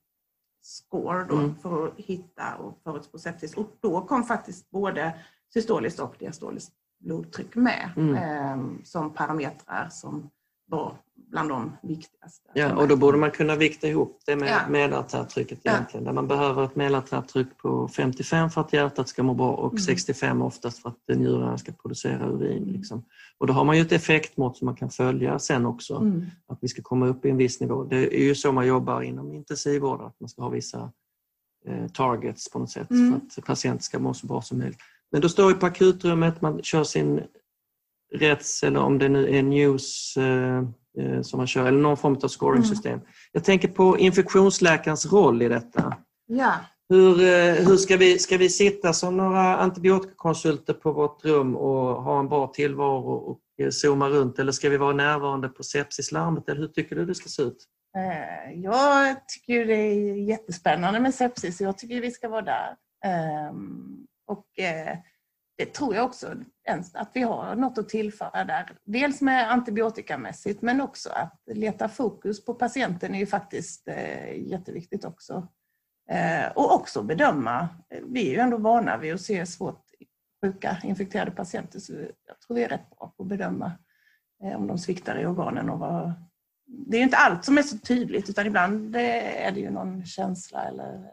score då Mm. för att hitta och förutspå sepsis. Och då kom faktiskt både systoliskt och diastoliskt blodtryck med Mm. em, som parametrar som var bland de viktigaste. Ja, och då borde man kunna vikta ihop det med Ja. medelartärtrycket Ja. egentligen. Där man behöver ett medelartärtryck på 55 för att hjärtat ska må bra och Mm. 65 oftast för att njurarna ska producera urin. Liksom. Och då har man ju ett effektmått som man kan följa sen också. Mm. att vi ska komma upp i en viss nivå. Det är ju så man jobbar inom intensivvård, att man ska ha vissa eh, targets på något sätt Mm. för att patienten ska må så bra som möjligt. Men då står vi på akutrummet, man kör sin rätts eller om det nu är news eh, eh, som man kör, eller någon form av scoringsystem. Mm. Jag tänker på infektionsläkarens roll i detta. Ja. Hur, eh, hur ska, vi, ska vi sitta som några antibiotikakonsulter på vårt rum och ha en bra tillvaro och zooma runt eller ska vi vara närvarande på sepsislarmet? Eller hur tycker du det ska se ut? Jag tycker det är jättespännande med sepsis jag tycker vi ska vara där. Ehm, Och det tror jag också att vi har något att tillföra där. Dels med antibiotikamässigt men också att leta fokus på patienten är ju faktiskt eh, jätteviktigt också. Eh, och också bedöma. Vi är ju ändå vana vid att se svårt sjuka infekterade patienter så jag tror vi är rätt bra på att bedöma eh, om de sviktar i organen och vad, det är ju inte allt som är så tydligt utan ibland är det ju någon känsla eller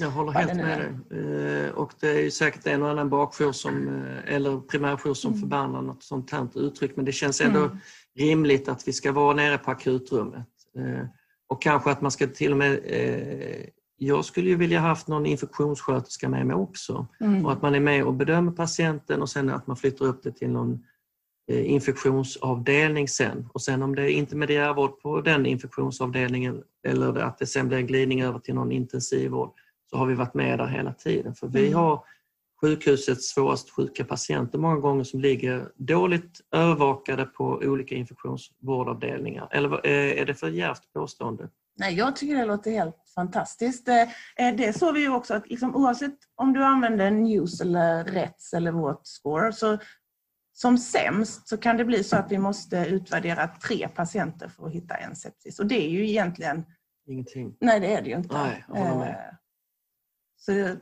jag håller helt med dig. Eh, Och det är säkert en och annan bakjour som, eh, eller primärjour som Mm. förbannar något sånt här uttryck men det känns ändå Mm. rimligt att vi ska vara nere på akutrummet. Eh, Och kanske att man ska till och med jag skulle ju vilja haft någon infektionssköterska med mig också. Mm. Och att man är med och bedömer patienten och sen att man flyttar upp det till någon infektionsavdelning sen. Och sen om det är intermediärvård på den infektionsavdelningen eller att det sen blir en glidning över till någon intensivvård så har vi varit med där hela tiden. För vi Mm. har sjukhusets svårast sjuka patienter många gånger som ligger dåligt övervakade på olika infektionsvårdavdelningar. Eller eh, är det för djärvt påstående? Nej, jag tycker det låter helt fantastiskt. Eh, eh, Det såg vi ju också att liksom, oavsett om du använder News eller Rätts eller vårt score så som sämst så kan det bli så att vi måste utvärdera tre patienter för att hitta en sepsis. Och det är ju egentligen, Ingenting. nej det är det ju inte. Nej, jag håller med. Så det,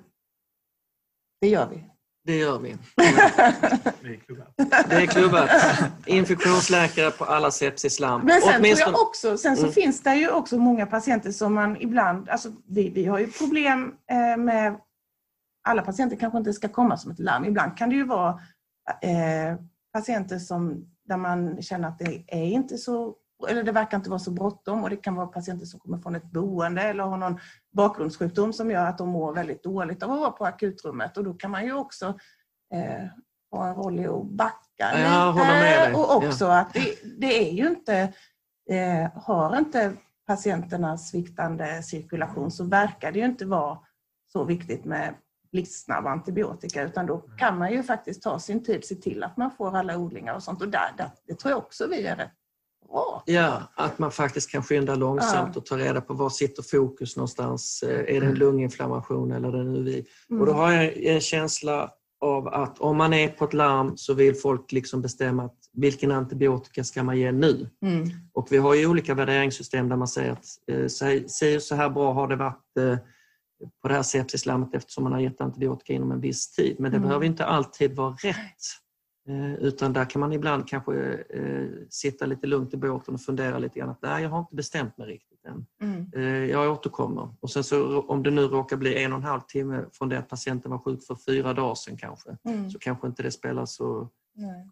det gör vi. Det gör vi. Det är klubbat. Det är klubbat. Infektionsläkare på alla sepsislarm. Men sen Åtminstone- tror jag också, sen så Mm. finns det ju också många patienter som man ibland, alltså vi, vi har ju problem eh, med, alla patienter kanske inte ska komma som ett larm. Ibland kan det ju vara eh, patienter som, där man känner att det är inte så, eller det verkar inte vara så bråttom och det kan vara patienter som kommer från ett boende eller har någon bakgrundssjukdom som gör att de mår väldigt dåligt av att vara på akutrummet. Och då kan man ju också eh, ha en roll i att backa Ja, håller med och också att det, det är ju inte, eh, har inte patienterna sviktande cirkulation så verkar det ju inte vara så viktigt med blixtsnabb antibiotika. Utan då kan man ju faktiskt ta sin tid, se till att man får alla odlingar och sånt. Och där, där, det tror jag också vi är rätt Ja, att man faktiskt kan skynda långsamt och ta reda på var sitter fokus någonstans. Eh, Är det en lunginflammation eller är det en? Mm. Och då har jag en känsla av att om man är på ett larm så vill folk liksom bestämma att vilken antibiotika ska man ge nu? Mm. Och vi har ju olika värderingssystem där man säger att eh, säg, så här bra har det varit eh, på det här sepsislarmet eftersom man har gett antibiotika inom en viss tid. Men det Mm. behöver inte alltid vara rätt. Eh, utan där kan man ibland kanske eh, sitta lite lugnt i båten och fundera lite grann att nej, jag har inte bestämt mig riktigt än. Mm. Eh, jag återkommer. Och sen så om det nu råkar bli en och en halv timme från det att patienten var sjuk för fyra dagar sedan kanske, Mm. så kanske inte det spelar så Nej.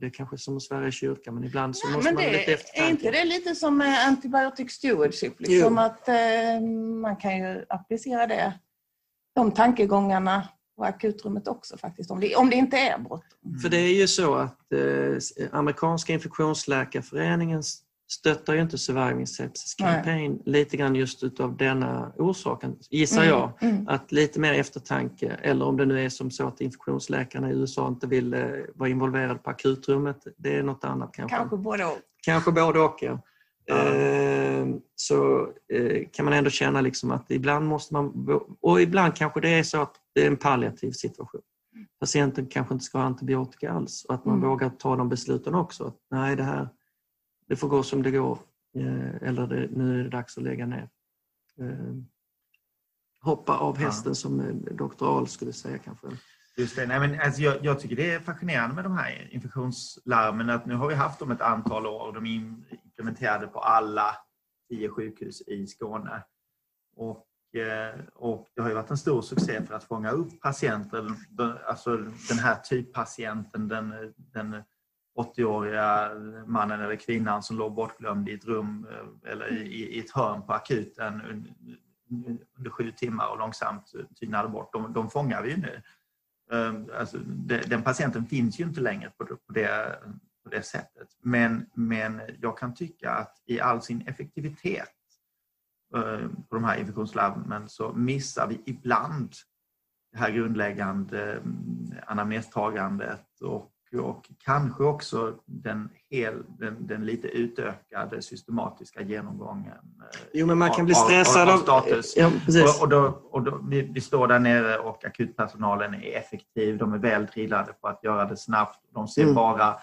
Det är kanske som att svära i kyrkan men ibland så måste Men man ha lite det, är eftertanke. inte det lite som med antibiotic stewardship? Liksom att eh, man kan ju applicera det, de tankegångarna på akutrummet också faktiskt, om det, om det inte är bråttom. För det är ju så att eh, amerikanska infektionsläkarföreningen stöttar ju inte Surviving Sepsis Campaign lite grann just utav denna orsaken, gissar jag. Mm. Att lite mer eftertanke, eller om det nu är som så att infektionsläkarna i USA inte vill eh, vara involverade på akutrummet, det är något annat kanske. Kanske både och. Kanske både och. Ja. Eh, så eh, kan man ändå känna liksom att ibland måste man, och ibland kanske det är så att det är en palliativ situation. Patienten kanske inte ska ha antibiotika alls och att man Mm. vågar ta de besluten också. Att, nej, det här det får gå som det går eh, eller det, nu är det dags att lägga ner. Eh, hoppa av Ja. hästen som eh, Dr. Ahl skulle säga kanske. Just det. Nej, men alltså jag, jag tycker det är fascinerande med de här infektionslarmen. Att nu har vi haft dem ett antal år och de är implementerade på alla tio sjukhus i Skåne. Och, och det har ju varit en stor succé för att fånga upp patienter. Alltså den här typpatienten, den, den 80-åriga mannen eller kvinnan som låg bortglömd i ett rum eh, eller i, i ett hörn på akuten un- under sju timmar och långsamt tynade bort. De, de fångar vi ju nu. Eh, Alltså, de- den patienten finns ju inte längre på det, på det, sättet. Men, men jag kan tycka att i all sin effektivitet eh, på de här infektionslarmen så missar vi ibland det här grundläggande mm, anamnestagandet och, och kanske också den, hel, den, den lite utökade systematiska genomgången eh, Jo, men man kan bli av- av- stressad av av... status. Ja. Och, och då, och då, vi, vi står där nere och akutpersonalen är effektiv. De är väl drillade på att göra det snabbt. De ser Mm. bara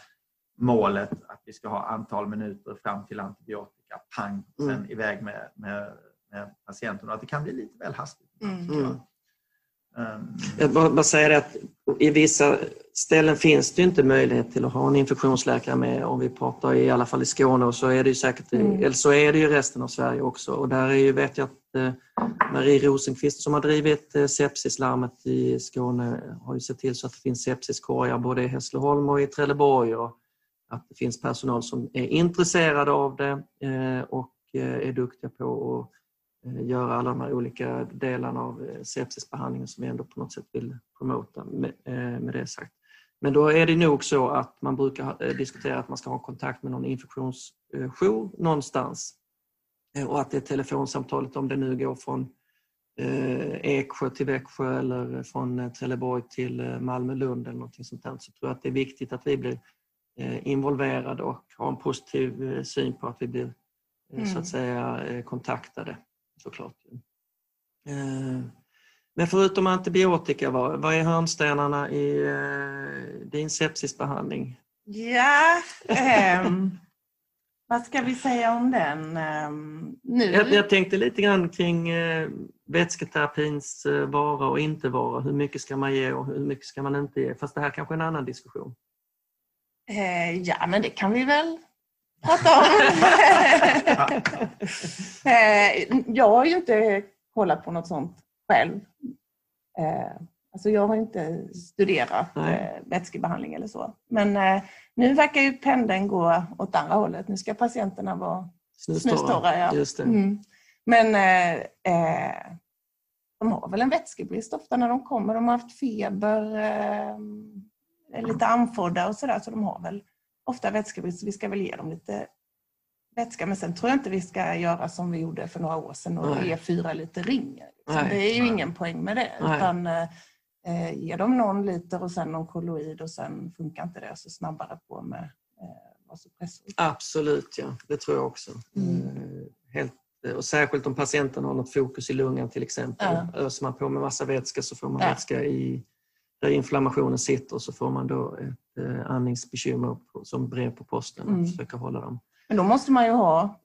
målet att vi ska ha antal minuter fram till antibiotika. Pang! Sen Mm. iväg med, med, med patienten. Och att det kan bli lite väl hastigt. Mm. Mm. Um, Jag bara, det att i vissa ställen finns det inte möjlighet till att ha en infektionsläkare med. Om vi pratar i alla fall i Skåne och så är det ju säkert Mm. eller så är det ju i resten av Sverige också. Och där är ju, vet jag att eh, Marie Rosenqvist som har drivit eh, sepsislarmet i Skåne har ju sett till så att det finns sepsiskorgar både i Hässleholm och i Trelleborg och att det finns personal som är intresserade av det eh, och eh, är duktiga på att eh, göra alla de här olika delarna av sepsisbehandlingen som vi ändå på något sätt vill promota med, det sagt. Men då är det nog så att man brukar diskutera att man ska ha kontakt med någon infektionsjour någonstans. Och att det telefonsamtalet, om det nu går från Eksjö till Växjö eller från Trelleborg till Malmö-Lund eller någonting sånt där, så tror jag att det är viktigt att vi blir eh, involverade och har en positiv eh, syn på att vi blir eh, så Mm. att säga eh, kontaktade såklart. Men förutom antibiotika, vad, vad är hörnstenarna i din sepsisbehandling? Ja, ehm, (laughs) vad ska vi säga om den? Ehm, nu? Jag, jag tänkte lite grann kring vätsketerapins vara och inte vara. Hur mycket ska man ge och hur mycket ska man inte ge? Fast det här kanske är en annan diskussion. Eh, ja, men det kan vi väl prata om. (laughs) eh, jag har ju inte kollat på något sånt själv. Eh, alltså jag har inte studerat Nej. eh, vätskebehandling eller så. Men eh, nu verkar ju pendeln gå åt andra hållet. Nu ska patienterna vara snustorra. Ja. Just. Mm. Men eh, eh, de har väl en vätskebrist ofta när de kommer. De har haft feber, eh, är lite andfådda och sådär. Så de har väl ofta vätskebrist. Vi ska väl ge dem lite vätska. Men sen tror jag inte vi ska göra som vi gjorde för några år sedan och Nej. ge fyra liter ringer. Liksom. Det är ju Nej. ingen poäng med det. Nej. Utan, eh, eh, ge dem någon liter och sen någon kolloid och sen funkar inte det så snabbare på med eh, vasopressor. Absolut, ja. Det tror jag också. Mm. Eh, Helt, och särskilt om patienten har något fokus i lungan till exempel. Ja. Öser man på med massa vätska så får man Ja. vätska i där inflammationen sitter så får man då ett eh, andningsbekymmer som brev på posten Mm. att försöka hålla dem. Men då måste man ju ha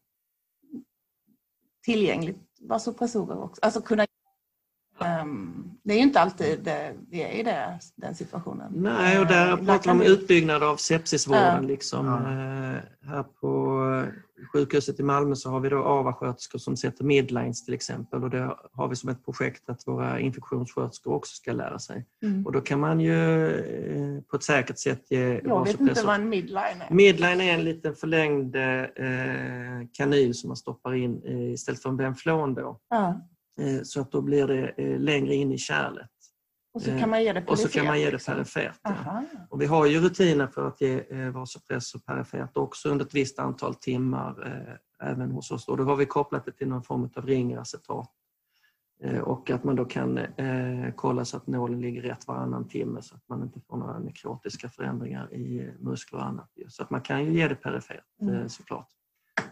tillgängligt vasopressorer också. Alltså kunna... Ehm, det är ju inte alltid det, vi är i det, den situationen. Nej, och där Eh, pratar kan vi om utbyggnad av sepsisvården. Ja. Liksom. Ja. Eh, Här på sjukhuset i Malmö så har vi då AVA-sköterskor som sätter midlines till exempel och det har vi som ett projekt att våra infektionssköterskor också ska lära sig. Mm. Och då kan man ju eh, på ett säkert sätt ge Jag vet inte vad en midline är. Midline är en liten förlängd eh, kanyl som man stoppar in eh, istället för en benflon då. Eh, så att då blir det längre in i kärlet. Och så kan man ge det Och så kan man ge det liksom. perifert. ja. Och vi har ju rutiner för att ge eh, vasopressor perifert också under ett visst antal timmar eh, även hos oss. Och då har vi kopplat det till någon form av ringacetat. Eh, och att man då kan eh, kolla så att nålen ligger rätt varannan timme så att man inte får några nekrotiska förändringar i eh, muskler och annat. Så att man kan ju ge det perifert eh, Mm. såklart.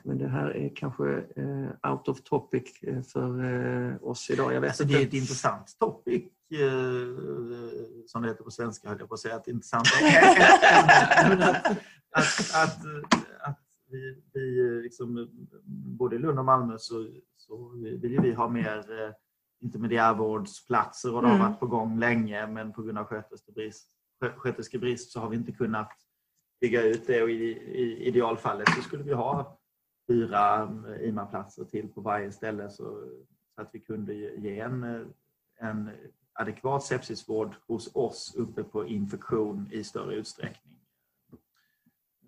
Men det här är kanske eh, out of topic eh, för eh, oss idag. Jag vet Alltså, inte. det är ett intressant topic, eh, som det heter på svenska, höll jag på att säga. Ett intressant (laughs) ämne. att, att, att, att vi, vi liksom, både i Lund och Malmö så, så vill ju vi ha mer eh, intermediärvårdsplatser och det har Mm. varit på gång länge men på grund av sköterskebrist, skö- sköterskebrist så har vi inte kunnat bygga ut det och i, i idealfallet så skulle vi ha fyra eh, IMA-platser till på varje ställe så, så att vi kunde ge en, eh, en adekvat sepsisvård hos oss uppe på infektion i större utsträckning.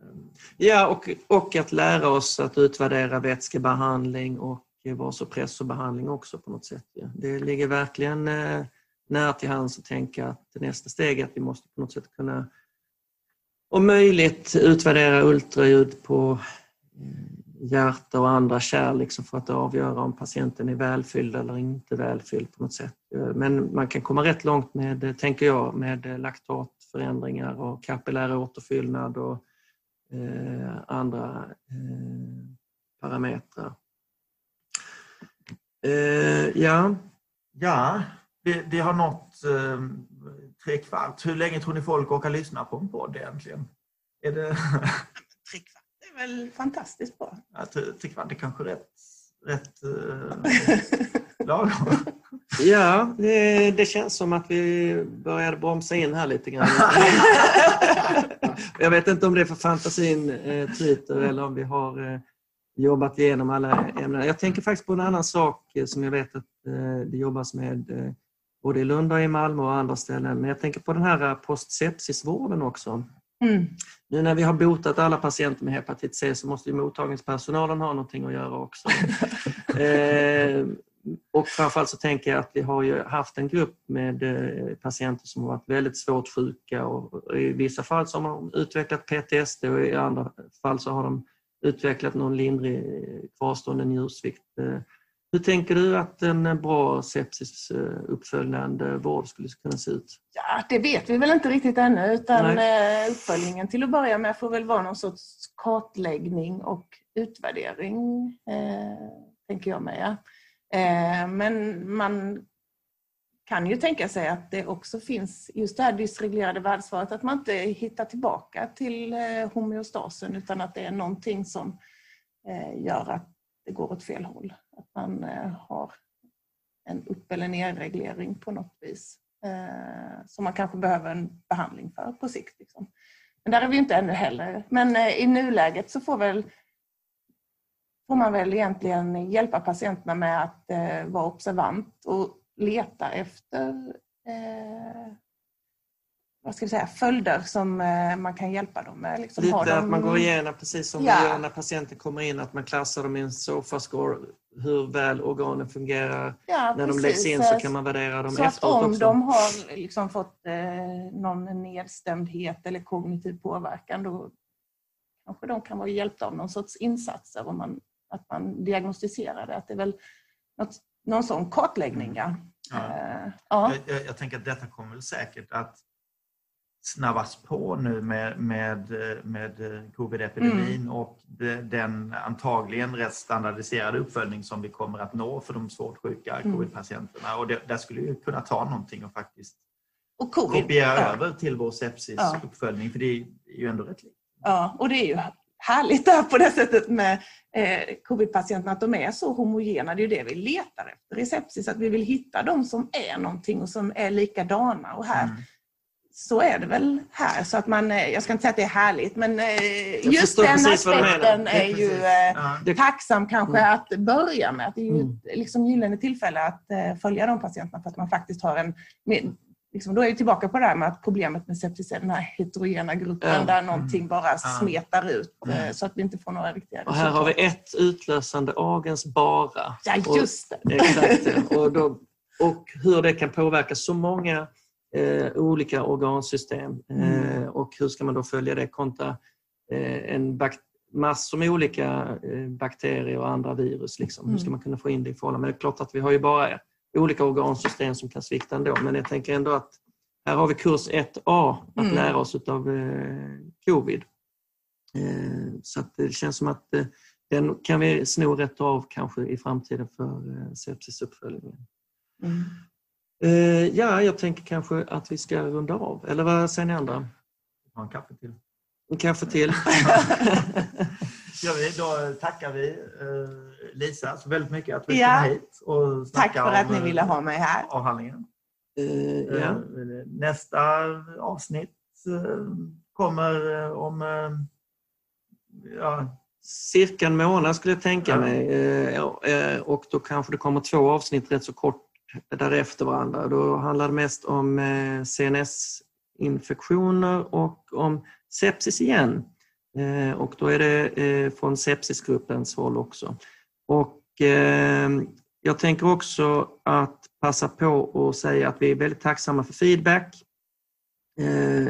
Ehm, ja, och, och att lära oss att utvärdera vätskebehandling och vasopressorbehandling också på något sätt. Det ligger verkligen eh, nära till hands att tänka att nästa steg är att vi måste på något sätt kunna om möjligt utvärdera ultraljud på, hjärta och andra kärl liksom för att avgöra om patienten är välfylld eller inte välfylld på något sätt. Men man kan komma rätt långt med, tänker jag, med laktatförändringar och kapillär återfyllnad och eh, andra eh, parametrar. Eh, ja. Ja, vi, vi har nått eh, tre kvart. Hur länge tror ni folk orkar lyssna på en podd egentligen? Är det... (laughs) är väl fantastiskt bra. Ja, tre, tre kvart är kanske rätt, rätt eh, (laughs) lagom. Ja, det, det, känns som att vi började bromsa in här lite grann. (laughs) Jag vet inte om det är för fantasin eh, tryter eller om vi har eh, jobbat igenom alla ämnen. Jag tänker faktiskt på en annan sak eh, som jag vet att eh, det jobbas med eh, både i Lund och i Malmö och andra ställen. Men jag tänker på den här postsepsisvården också. Mm. Nu när vi har botat alla patienter med hepatit C så måste ju mottagningspersonalen ha någonting att göra också. (laughs) eh, och framförallt så tänker jag att vi har ju haft en grupp med eh, patienter som har varit väldigt svårt sjuka och i vissa fall så har de utvecklat PTSD och i andra fall så har de utvecklat någon lindrig kvarstående njursvikt. Hur tänker du att en bra sepsisuppföljande vård skulle kunna se ut? Ja, det vet vi väl inte riktigt ännu utan Nej. Eh, uppföljningen till att börja med får väl vara någon sorts kartläggning och utvärdering, eh, tänker jag med. Eh, men man kan ju tänka sig att det också finns just det här dysreglerade världsvaret, att man inte hittar tillbaka till eh, homeostasen utan att det är någonting som eh, gör att det går åt fel håll. Att man eh, har en upp eller nerreglering på något vis eh, som man kanske behöver en behandling för på sikt. Liksom. Men där är vi inte ännu heller. Men eh, i nuläget så får väl får man väl egentligen hjälpa patienterna med att vara observant och leta efter vad ska vi säga, följder som eh, man kan hjälpa dem med. Liksom Lite dem... att man går igenom, precis som ja. vi gör när patienten kommer in, att man klassar dem i en SOFA-score, hur väl organen fungerar. Ja, när precis. de läggs in så kan man värdera dem så efteråt att om också. de har liksom fått eh, någon nedstämdhet eller kognitiv påverkan, då kanske de kan vara hjälpta av någon sorts insatser om man att man diagnostiserar det. Att det är väl något, någon sån kartläggning. Ja. ja. Uh, ja. Jag, jag, tänker att detta kommer väl säkert att snabbas på nu med, med, med covid-epidemin mm. och den antagligen rätt standardiserade uppföljning som vi kommer att nå för de svårt sjuka mm. covid-patienterna. Och det, där skulle vi kunna ta någonting och faktiskt och COVID, kopiera ja. över till vår sepsisuppföljning, ja. för det är ju ändå rätt likt. Ja, och det är ju härligt där på det sättet med eh, covid-patienterna, att de är så homogena. Det är ju det vi letar efter i sepsis, att vi vill hitta de som är någonting och som är likadana. Och här, mm. Så är det väl här. Så att man, eh, jag ska inte säga att det är härligt, men eh, just den aspekten är ju eh, tacksam kanske mm. att börja med. Att det är ju mm. ett liksom, gyllene tillfälle att följa de patienterna för att man faktiskt har en liksom, då är vi tillbaka på det här med att problemet med sepsis är den här heterogena gruppen ja. där någonting bara ja. smetar ut mm. så att vi inte får några riktiga resultat. Och här har vi ett utlösande agens bara. Ja, just det. Och, exakt, och, då, och hur det kan påverka så många eh, olika organsystem mm. eh, och hur ska man då följa det kontra eh, en massor med olika eh, bakterier och andra virus. Liksom. Hur ska mm. man kunna få in det i förhållande? Men det är klart att vi har ju bara olika organsystem som kan svikta ändå. Men jag tänker ändå att här har vi kurs 1A, att mm. lära oss av eh, covid. Eh, så det känns som att den kan vi sno rätt av kanske i framtiden för sepsisuppföljningen. Mm. Eh, ja, jag tänker kanske att vi ska runda av. Eller vad säger ni andra? En kaffe till. En kaffe till. (laughs) ja, då tackar vi eh, Lisa så väldigt mycket att vi ja. kom hit och Tack för att ni ville ha mig här. Avhandlingen. Uh, ja. Nästa avsnitt kommer om ja. cirka en månad skulle jag tänka ja. mig. Och då kanske det kommer två avsnitt rätt så kort därefter varandra. Då handlar det mest om eh, CNS-infektioner och om sepsis igen. Eh, och då är det eh, från sepsisgruppens håll också. Och ehm, jag tänker också att passa på att säga att vi är väldigt tacksamma för feedback.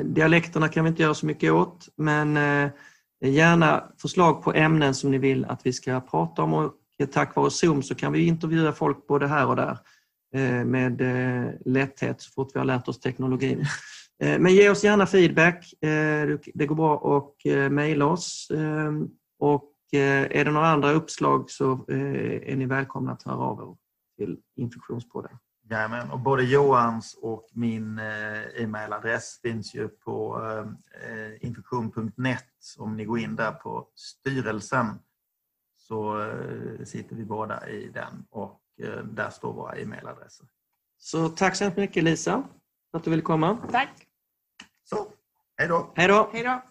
Dialekterna kan vi inte göra så mycket åt men Gärna förslag på ämnen som ni vill att vi ska prata om och tack vare Zoom så kan vi intervjua folk både här och där Eh, med eh, lätthet så fort vi har lärt oss teknologin. Eh, men ge oss gärna feedback. Det går bra att mejla oss. Ehm, och är det några andra uppslag så är ni välkomna att höra av er till Infektionspodden. Jajamän, och både Johans och min e-mailadress finns ju på infektion.net. Om ni går in där på styrelsen så sitter vi båda i den och där står våra e-mailadresser. Så tack så mycket Lisa för att du ville komma. Tack. Så, hej då. Hej då. Hej då.